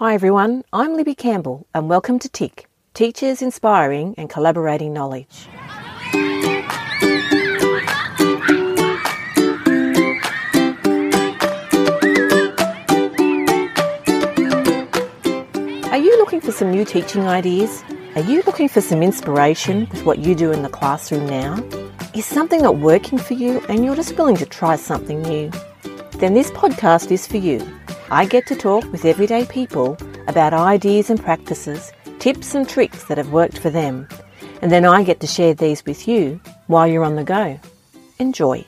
Hi everyone, I'm Libby Campbell and welcome to TICK, Teachers Inspiring and Collaborating Knowledge. Are you looking for some new teaching ideas? Are you looking for some inspiration with what you do in the classroom now? Is something not working for you and you're just willing to try something new? Then this podcast is for you. I get to talk with everyday people about ideas and practices, tips and tricks that have worked for them. And then I get to share these with you while you're on the go. Enjoy.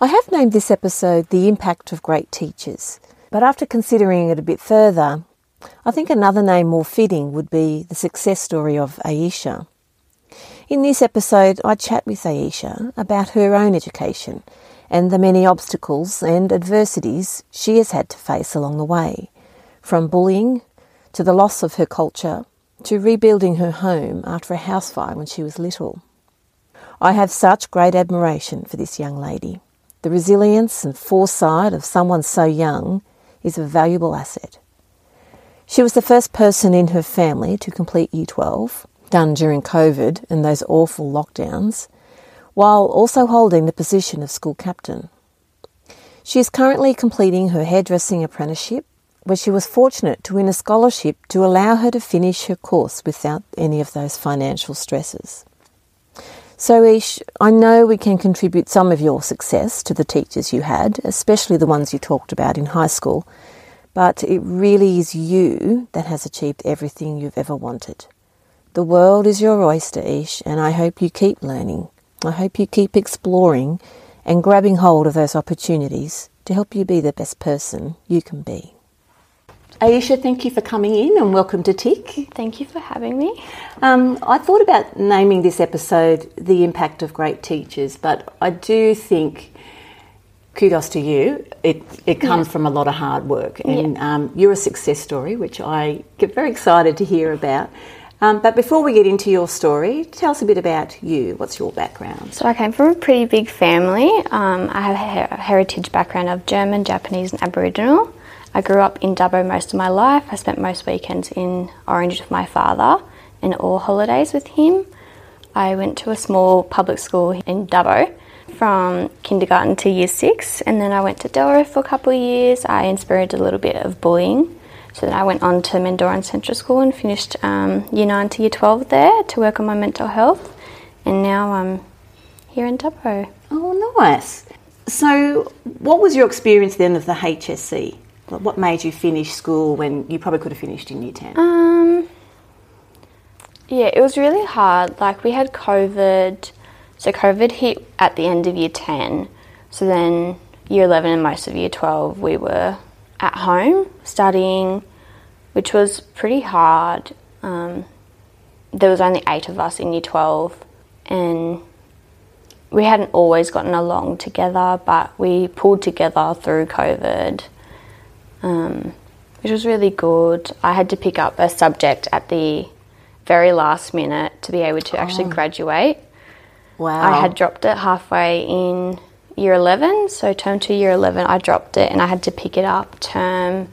I have named this episode The Impact of Great Teachers, but after considering it a bit further, I think another name more fitting would be the success story of Aisha. In this episode, I chat with Aisha about her own education and the many obstacles and adversities she has had to face along the way, from bullying to the loss of her culture to rebuilding her home after a house fire when she was little. I have such great admiration for this young lady. The resilience and foresight of someone so young is a valuable asset. She was the first person in her family to complete Year 12, done during COVID and those awful lockdowns, while also holding the position of school captain. She is currently completing her hairdressing apprenticeship, where she was fortunate to win a scholarship to allow her to finish her course without any of those financial stresses. So, Ish, I know we can contribute some of your success to the teachers you had, especially the ones you talked about in high school, but it really is you that has achieved everything you've ever wanted. The world is your oyster, Ish, and I hope you keep learning. I hope you keep exploring and grabbing hold of those opportunities to help you be the best person you can be. Aisha, thank you for coming in and welcome to TICK. Thank you for having me. Um, I thought about naming this episode The Impact of Great Teachers, but I do think kudos to you. It, it comes yeah. from a lot of hard work, and yeah. um, you're a success story, which I get very excited to hear about. Um, but before we get into your story, tell us a bit about you. What's your background? So I came from a pretty big family. Um, I have a heritage background of German, Japanese, and Aboriginal. I grew up in Dubbo most of my life. I spent most weekends in Orange with my father and all holidays with him. I went to a small public school in Dubbo from kindergarten to year six, and then I went to Delroy for a couple of years. I experienced a little bit of bullying, so then I went on to Mendooran Central School and finished um, year nine to year 12 there to work on my mental health, and now I'm here in Dubbo. Oh, nice. So, what was your experience then of the HSC? What made you finish school when you probably could have finished in year 10? Um, yeah, it was really hard. Like, we had COVID so COVID hit at the end of year 10. So then year 11 and most of year 12 we were at home studying, which was pretty hard. Um, there was only eight of us in year 12 and we hadn't always gotten along together, but we pulled together through COVID, um, which was really good. I had to pick up a subject at the very last minute to be able to actually oh. graduate. Wow. I had dropped it halfway in year 11, so term 2, year 11, I dropped it and I had to pick it up term,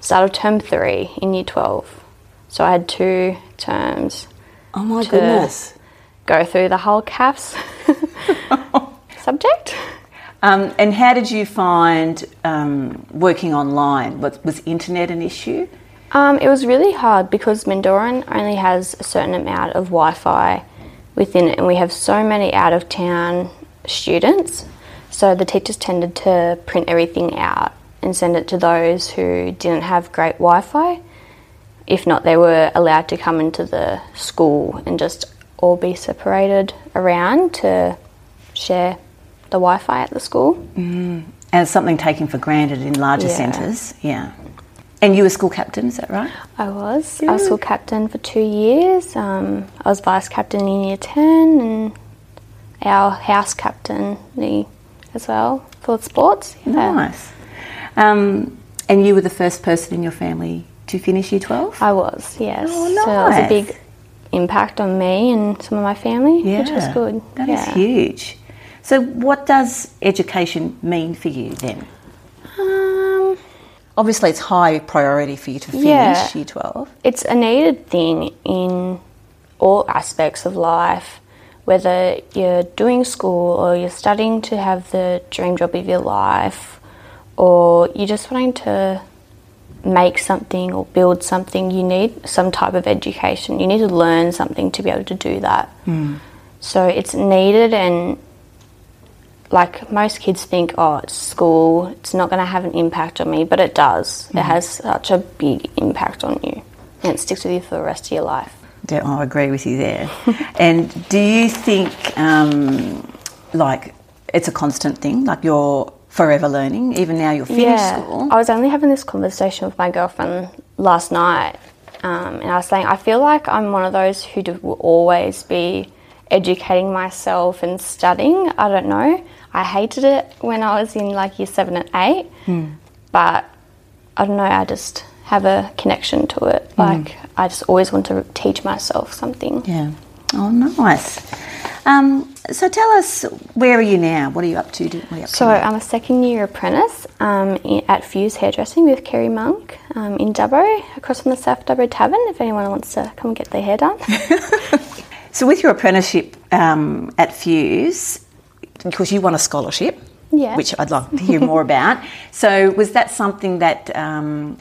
start of term 3 in year 12. So I had two terms. Oh my goodness. Go through the whole CAFS subject. Um, and how did you find um, working online? Was, was internet an issue? Um, it was really hard because Mendooran only has a certain amount of Wi Fi within it, and we have so many out of town students. So the teachers tended to print everything out and send it to those who didn't have great Wi Fi. If not, they were allowed to come into the school and just all be separated around to share the Wi Fi at the school. Mm. And it's something taken for granted in larger yeah. centres, yeah. And you were school captain, is that right? I was. Yeah. I was school captain for two years. Um, I was vice captain in year 10 and our house captain as well for sports. Yeah. Nice. Um, and you were the first person in your family to finish year 12? I was, yes. Oh, nice. So it was a big impact on me and some of my family, yeah. which was good. That yeah. is huge. So, what does education mean for you then? Um, obviously it's high priority for you to finish Yeah. year 12. it's a needed thing in all aspects of life, whether you're doing school or you're studying to have the dream job of your life, or you're just wanting to make something or build something, you need some type of education. You need to learn something to be able to do that. Hmm. So it's needed and like most kids think, oh, it's school, it's not going to have an impact on me, but it does. It hmm. has such a big impact on you and it sticks with you for the rest of your life. Yeah, I agree with you there. and do you think, um, like, it's a constant thing? Like, you're forever learning, even now you're finished school? I was only having this conversation with my girlfriend last night, um, and I was saying I feel like I'm one of those who do, will always be educating myself and studying. I don't know. I hated it when I was in like year seven and eight, Hmm. but I don't know. I just have a connection to it. Hmm. Like I just always want to teach myself something. Yeah. Oh, nice. Um, so tell us, where are you now? What are you up to? Do- you up So to? I'm a second year apprentice um, at Fuse Hairdressing with Kerry Monk um, in Dubbo, across from the South Dubbo Tavern. If anyone wants to come and get their hair done. So with your apprenticeship um, at Fuse, because you won a scholarship, Yeah. which I'd like to hear more about. So was that something that um,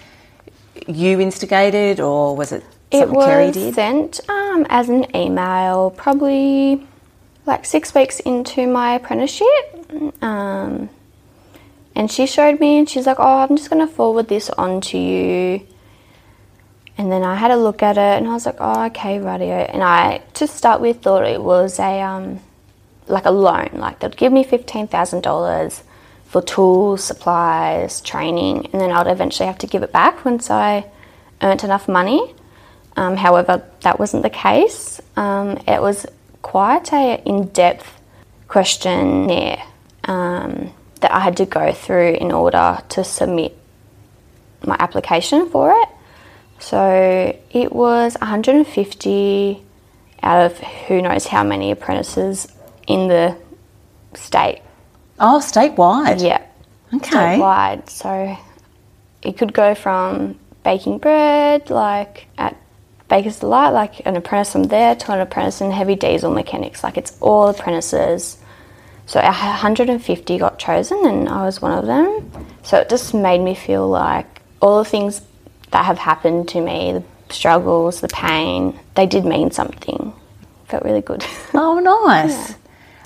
you instigated, or was it it was did? sent um, as an email, probably like six weeks into my apprenticeship. Um, and she showed me, and she's like, "Oh, I'm just going to forward this on to you." And then I had a look at it, and I was like, "Oh, okay, radio." And I, to start with, thought it was a um, like a loan, like they'd give me fifteen thousand dollars for tools, supplies, training, and then I'd eventually have to give it back once I earned enough money. Um, however, that wasn't the case. Um, it was quite a in-depth questionnaire um, that I had to go through in order to submit my application for it. So it was 150 out of who knows how many apprentices in the state. Oh, statewide. Yeah. Okay. Statewide. So it could go from baking bread, like at Bakers Delight, like an apprentice from there, to an apprentice in heavy diesel mechanics. Like it's all apprentices. So 150 got chosen, and I was one of them. So it just made me feel like all the things that have happened to me, the struggles, the pain, they did mean something. Felt really good. Oh, nice.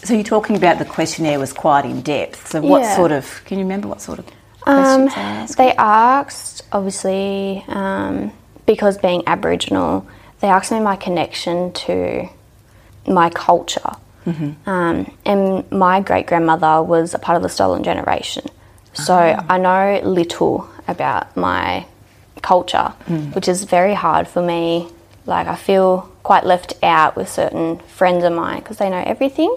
So you're talking about the questionnaire was quite in depth. So what Yeah. sort of? Can you remember what sort of Um, they asked? they asked, obviously, um, because being Aboriginal, they asked me my connection to my culture. Um, and my great grandmother was a part of the stolen generation. So I know little about my culture, which is very hard for me. Like, I feel quite left out with certain friends of mine because they know everything.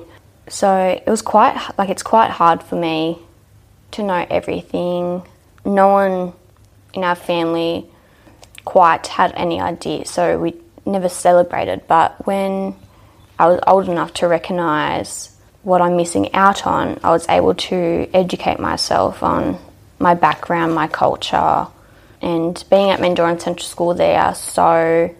So it was quite, like, it's quite hard for me to know everything. No one in our family quite had any idea, so we never celebrated. But when I was old enough to recognise what I'm missing out on, I was able to educate myself on my background, my culture, and being at Mendooran Central School, they are so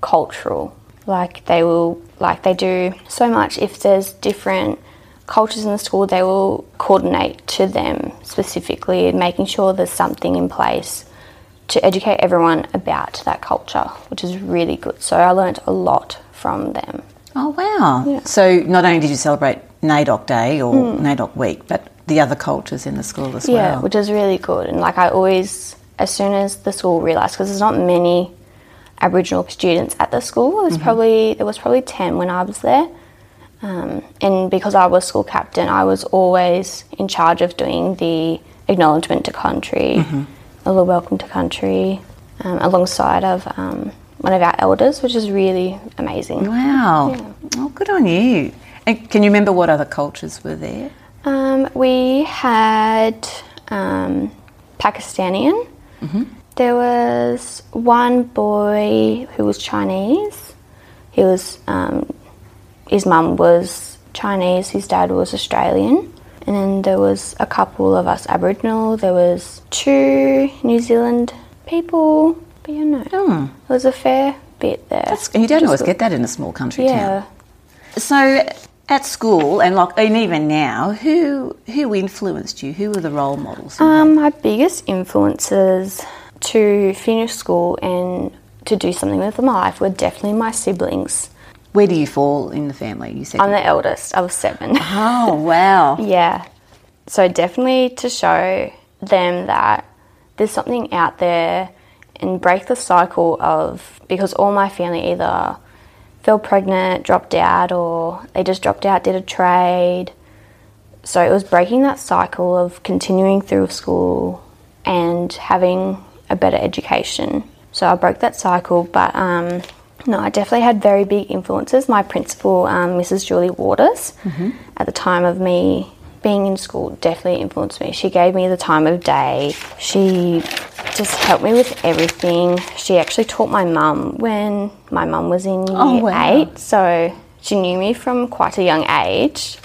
cultural. Like they will, like they do so much. If there's different cultures in the school, they will coordinate to them specifically, making sure there's something in place to educate everyone about that culture, which is really good. So I learnt a lot from them. Oh wow! So not only did you celebrate NAIDOC Day or mm. NAIDOC Week, but the other cultures in the school as Yeah, well. which is really good. And like I always, as soon as the school realised, because there's not many Aboriginal students at the school. There's probably there was probably ten when I was there, um, and because I was school captain, I was always in charge of doing the acknowledgement to country, or the welcome to country, um, alongside of um, one of our elders, which is really amazing. Wow! Oh, good on you. And can you remember what other cultures were there? Um, we had um, Pakistani. There was one boy who was Chinese. He was um, his mum was Chinese. His dad was Australian. and then there was a couple of us Aboriginal. There was two New Zealand people, but you know, Hmm. there was a fair bit there. That's, you don't always get that in a small country town. Yeah. So at school and like and even now, who who influenced you? Who were the role models? Um, my biggest influences to finish school and to do something with my life were definitely my siblings. Where do you fall in the family? You said. I'm the eldest I was seven. oh wow! Yeah. So definitely to show them that there's something out there and break the cycle of because all my family either fell pregnant, dropped out, or they just dropped out, did a trade. So it was breaking that cycle of continuing through school and having a better education. So I broke that cycle, but um, no, I definitely had very big influences. My principal, um, Mrs. Julie Waters, at the time of me being in school, definitely influenced me. She gave me the time of day. She just helped me with everything. She actually taught my mum when my mum was in year Oh, wow. eight, so she knew me from quite a young age.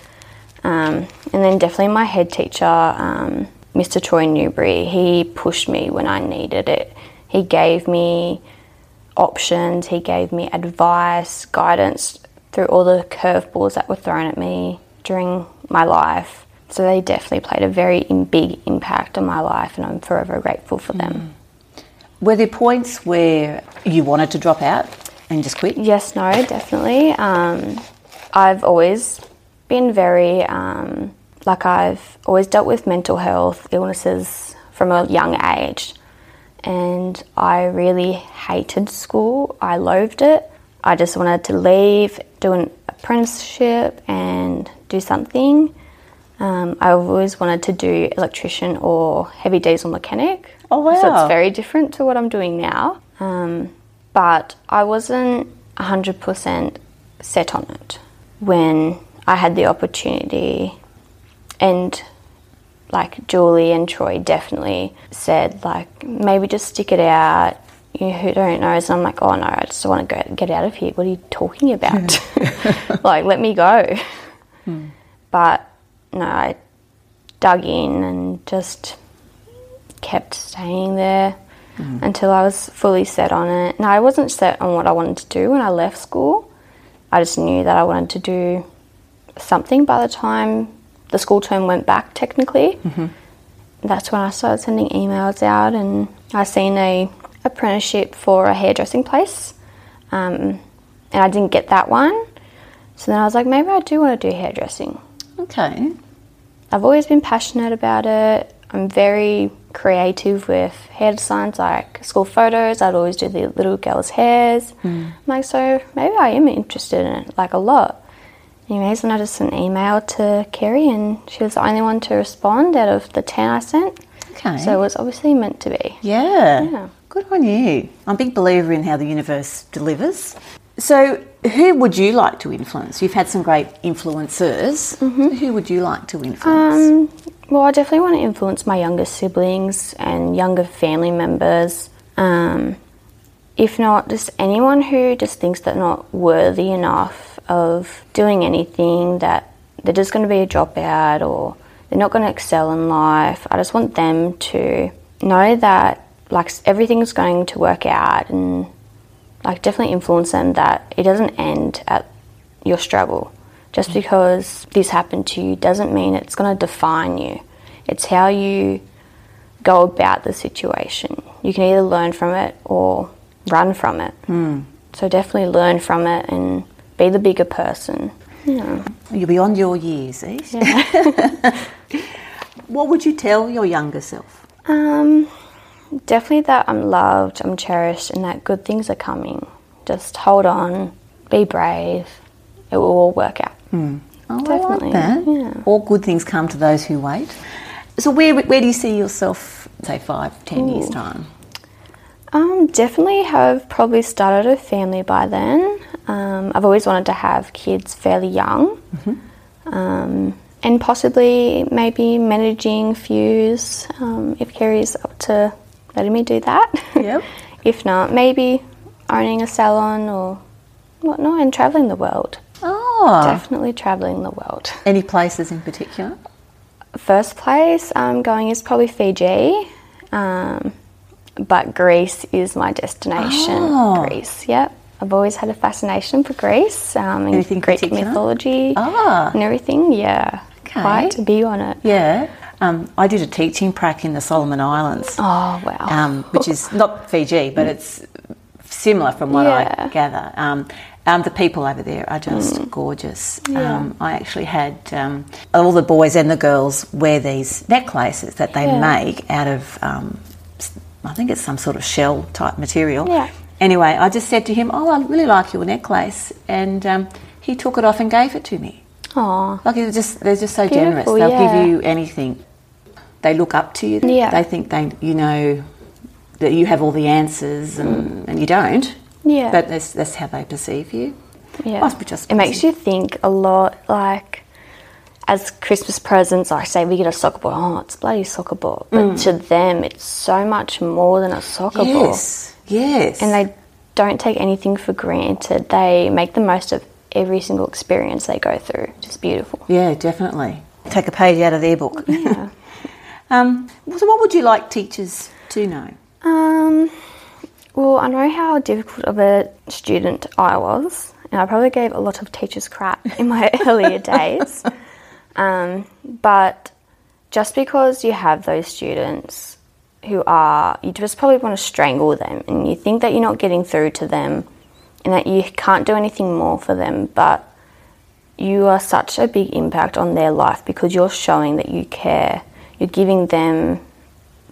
Um, and then definitely my head teacher, um, Mr. Troy Newbury, he pushed me when I needed it. He gave me options, he gave me advice, guidance through all the curveballs that were thrown at me during my life. So they definitely played a very big impact on my life, and I'm forever grateful for them. Were there points where you wanted to drop out and just quit? Yes, no, definitely. Um, I've always been very, um, like, I've always dealt with mental health illnesses from a young age. And I really hated school. I loathed it. I just wanted to leave, do an apprenticeship, and do something. Um, I always wanted to do electrician or heavy diesel mechanic. Oh, wow! So it's very different to what I'm doing now. Um, but I wasn't 100% set on it when I had the opportunity. And like Julie and Troy definitely said, like, maybe just stick it out. You who don't know. And I'm like, oh no, I just want to go get out of here. What are you talking about? like, let me go. Hmm. But no, I dug in and just kept staying there hmm. until I was fully set on it. No, I wasn't set on what I wanted to do when I left school. I just knew that I wanted to do something by the time the school term went back, technically. That's when I started sending emails out, and I seen a apprenticeship for a hairdressing place, um, and I didn't get that one. So then I was like, maybe I do want to do hairdressing. Okay. I've always been passionate about it. I'm very creative with hair designs, like school photos. I'd always do the little girls' hairs. I'm like, so maybe I am interested in it, like a lot. Anyways, and I just sent an email to Kerry, and she was the only one to respond out of the 10 I sent. Okay. So it was obviously meant to be. Yeah. Yeah. Good on you. I'm a big believer in how the universe delivers. So, who would you like to influence? You've had some great influencers. Who would you like to influence? Um, well, I definitely want to influence my younger siblings and younger family members. Um, if not, just anyone who just thinks they're not worthy enough of doing anything, that they're just going to be a dropout or they're not going to excel in life. I just want them to know that like everything's going to work out and like definitely influence them that it doesn't end at your struggle. Just because this happened to you doesn't mean it's going to define you. It's how you go about the situation. You can either learn from it or run from it. Hmm. So definitely learn from it and be the bigger person. Yeah. You're beyond your years, eh? what would you tell your younger self? Um, definitely that I'm loved, I'm cherished, and that good things are coming. Just hold on, be brave. It will all work out. Oh, Definitely, I like that. yeah. All good things come to those who wait. So, where, where do you see yourself, say, five, ten years' time? Um, definitely have probably started a family by then. Um, I've always wanted to have kids fairly young, um, and possibly maybe managing Fuse um, if Kerry's up to letting me do that. Yep. if not, maybe owning a salon or whatnot and traveling the world. Oh, Definitely traveling the world. any places in particular? First place I'm going is probably Fiji, um, but Greece is my destination. Oh. Greece, yep. I've always had a fascination for Greece um, and Anything Greek particular? mythology Ah. and everything. Yeah, Okay. quite big on it. Yeah. Um, I did a teaching prac in the Solomon Islands, Oh wow! um, which is not Fiji, but it's similar from what I gather. Um, um, the people over there are just gorgeous. Mm. Yeah. Um, I actually had um, all the boys and the girls wear these necklaces that they Yeah. make out of, um, I think it's some sort of shell type material. Anyway, I just said to him, "Oh, I really like your necklace," and um, he took it off and gave it to me. Aw. Like it's just they're just so Beautiful, generous. They'll yeah. give you anything. They look up to you. Yeah. They think they you know that you have all the answers and, and you don't. Yeah. But that's that's how they perceive you. Yeah. Just it makes you think a lot. Like as Christmas presents, I say we get a soccer ball. Oh, it's bloody soccer ball. But to them, it's so much more than a soccer ball. Yes. Yes. And they don't take anything for granted. They make the most of every single experience they go through. Just beautiful. Yeah, definitely. Take a page out of their book. Yeah. um, so what would you like teachers to know? Um, well, I know how difficult of a student I was, and I probably gave a lot of teachers crap in my earlier days. Um, but just because you have those students who are, you just probably want to strangle them, and you think that you're not getting through to them, and that you can't do anything more for them, but you are such a big impact on their life because you're showing that you care. You're giving them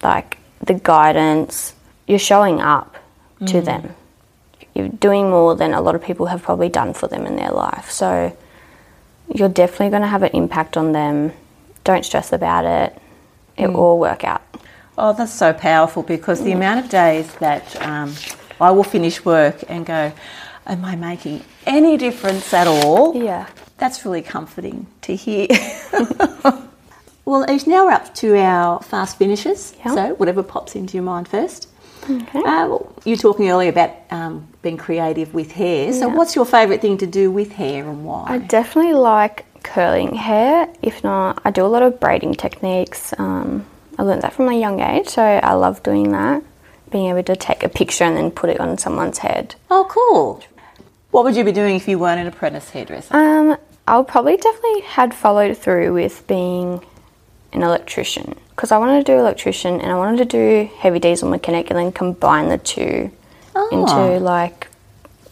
like the guidance. You're showing up to mm. them. You're doing more than a lot of people have probably done for them in their life. So you're definitely going to have an impact on them. Don't stress about it. It mm. will all work out. Oh, that's so powerful because the amount of days that um, I will finish work and go, Am I making any difference at all? Yeah. That's really comforting to hear. well, Ash, now we're up to our fast finishes. Yeah. So, whatever pops into your mind first. Okay. Uh, well, you were talking earlier about um, being creative with hair. So, Yeah. what's your favourite thing to do with hair and why? I definitely like curling hair. If not, I do a lot of braiding techniques. Um, I learned that from a young age, so I love doing that. Being able to take a picture and then put it on someone's head. oh, cool. What would you be doing if you weren't an apprentice hairdresser? Um, I'll probably definitely had followed through with being an electrician because I wanted to do electrician and I wanted to do heavy diesel mechanic and then combine the two Oh. into like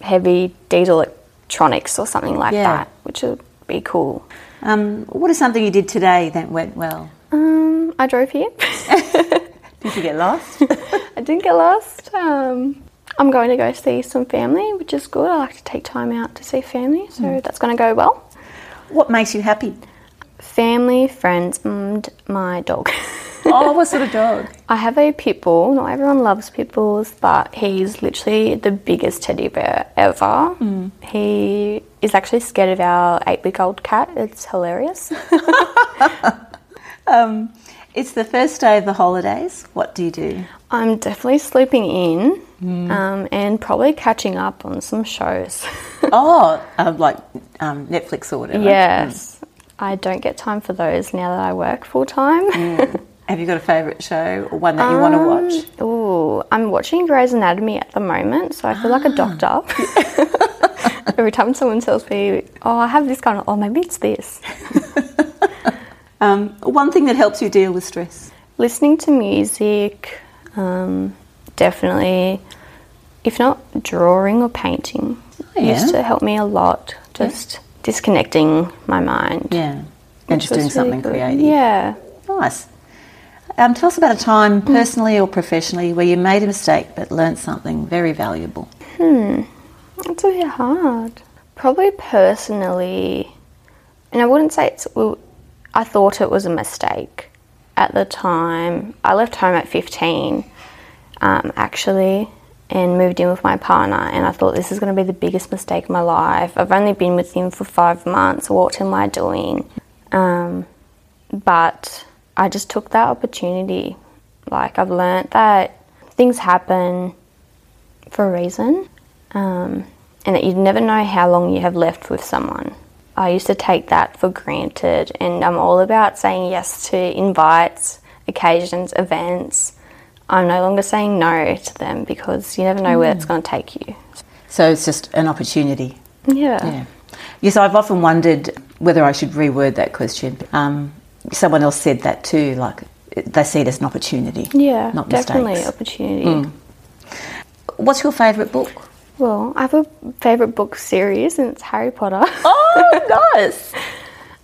heavy diesel electronics or something like Yeah. that, which would be cool. Um, what is something you did today that went well? Um, I drove here. Did you get lost? I didn't get lost. Um, I'm going to go see some family, which is good. I like to take time out to see family, so that's going to go well. what makes you happy? Family, friends, and my dog. Oh, what sort of dog? I have a pit bull. Not everyone loves pit bulls, but he's literally the biggest teddy bear ever. He is actually scared of our eight week old cat. It's hilarious. Um, it's the first day of the holidays. What do you do? I'm definitely sleeping in um, and probably catching up on some shows. oh, um, like um, Netflix or whatever. yes. I don't get time for those now that I work full time. Have you got a favourite show or one that you want to watch? Oh, I'm watching Grey's Anatomy at the moment, so I feel like a doctor. Every time someone tells me, "Oh, I have this kind of," oh, maybe it's this. Um, one thing that helps you deal with stress. Listening to music, um, definitely. If not drawing or painting, Oh, yeah. used to help me a lot. Just disconnecting my mind. Yeah. And just doing really something good. creative. Yeah. Nice. Um, tell us about a time, personally or professionally, where you made a mistake but learnt something very valuable. Hmm. It's really hard. Probably personally, and I wouldn't say it's. I thought it was a mistake at the time. I left home at 15, um, actually, and moved in with my partner. And I thought this is going to be the biggest mistake of my life. I've only been with him for five months. What am I doing? Um, but I just took that opportunity. Like I've learnt that things happen for a reason, um, and that you never know how long you have left with someone. I used to take that for granted, and I'm all about saying yes to invites, occasions, events. I'm no longer saying no to them because you never know where it's going to take you. So it's just an opportunity. Yeah. Yeah. Yes, I've often wondered whether I should reword that question. Um, someone else said that too, like they see it as an opportunity. Yeah, not definitely mistakes. opportunity. What's your favourite book? Well, I have a favorite book series, and it's Harry Potter. Oh, nice.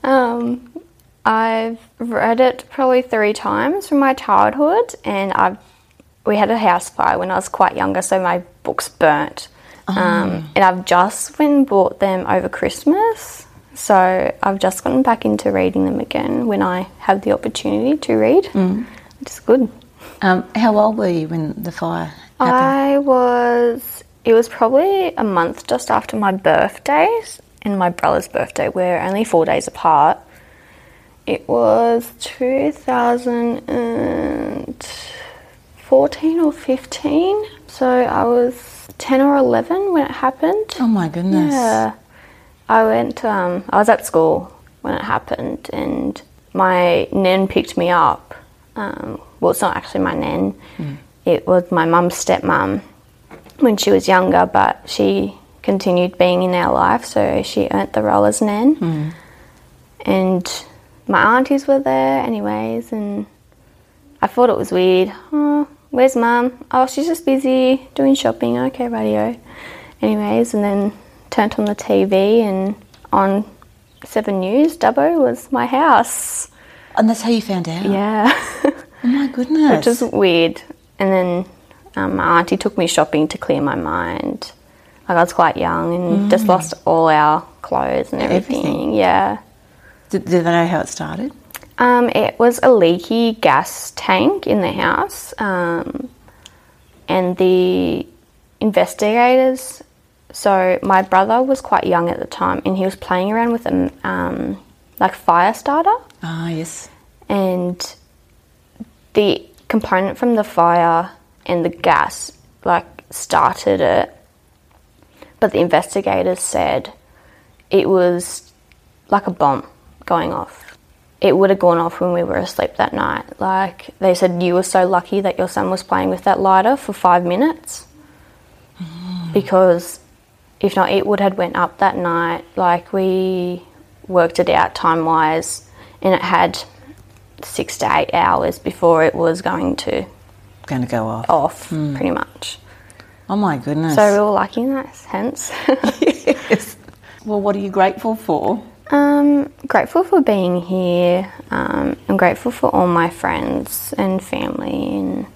Um, I've read it probably three times from my childhood, and I've we had a house fire when I was quite younger, so my books burnt. Um, and I've just and bought them over Christmas, so I've just gotten back into reading them again when I have the opportunity to read, which is good. Um, how old were you when the fire happened? I was. It was probably a month just after my birthday and my brother's birthday. We're only four days apart. It was 2014 or 15. So I was 10 or 11 when it happened. oh my goodness. Yeah. I went, um, I was at school when it happened, and my nan picked me up. Um, well, it's not actually my nan, it was my mum's stepmom when she was younger, but she continued being in our life, so she earned the role as nan. Hmm. And my aunties were there, anyways, and I thought it was weird. Oh, where's mum? Oh, she's just busy doing shopping. Okay, radio. Anyways, and then turned on the TV and on Seven News, Dubbo was my house. And that's how you found out? Yeah, Oh my goodness. which is weird. And then um, my auntie took me shopping to clear my mind. Like I was quite young and just lost all our clothes and everything. Everything. Yeah. did, did they know how it started? Um, it was a leaky gas tank in the house, um, and the investigators. So my brother was quite young at the time, and he was playing around with a um, like fire starter, Ah, yes. and the component from the fire and the gas like started it. But the investigators said it was like a bomb going off. It would have gone off when we were asleep that night. Like they said, you were so lucky that your son was playing with that lighter for five minutes, mm. because if not, it would have went up that night. Like we worked it out time wise, and it had six to eight hours before it was going to Going to go off. off, pretty much. Oh my goodness. So we were lucky in that sense. yes. Well, what are you grateful for? um, grateful for being here. Um, I'm grateful for all my friends and family and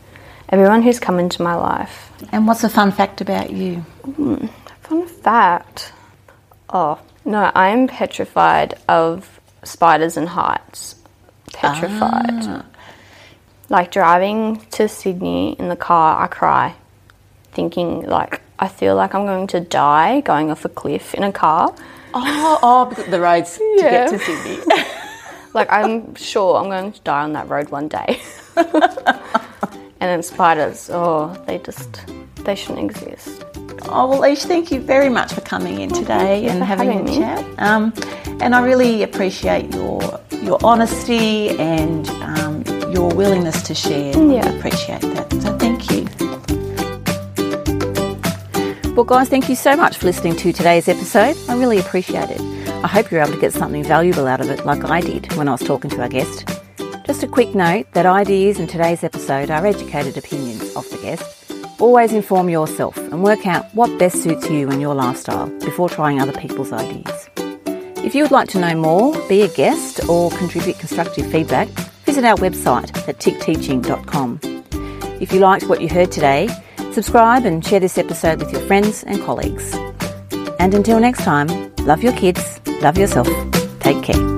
everyone who's come into my life. And what's a fun fact about you? Fun fact. Oh, no, I'm petrified of spiders and heights. Petrified. Like driving to Sydney in the car, I cry, thinking like I feel like I'm going to die going off a cliff in a car. Oh, oh, because the roads to Yeah. get to Sydney. Like I'm sure I'm going to die on that road one day. and then spiders, oh, they just they shouldn't exist. Oh, well, Ish, thank you very much for coming in today you and having, having a me. chat. Um, and I really appreciate your your honesty and um, your willingness to share. Yeah. I appreciate that. So thank you. Well, guys, thank you so much for listening to today's episode. I really appreciate it. I hope you're able to get something valuable out of it, like I did when I was talking to our guest. Just a quick note that ideas in today's episode are educated opinions of the guest. Always inform yourself and work out what best suits you and your lifestyle before trying other people's ideas. If you would like to know more, be a guest, or contribute constructive feedback, visit our website at tickteaching.com. If you liked what you heard today, subscribe and share this episode with your friends and colleagues. And until next time, love your kids, love yourself, take care.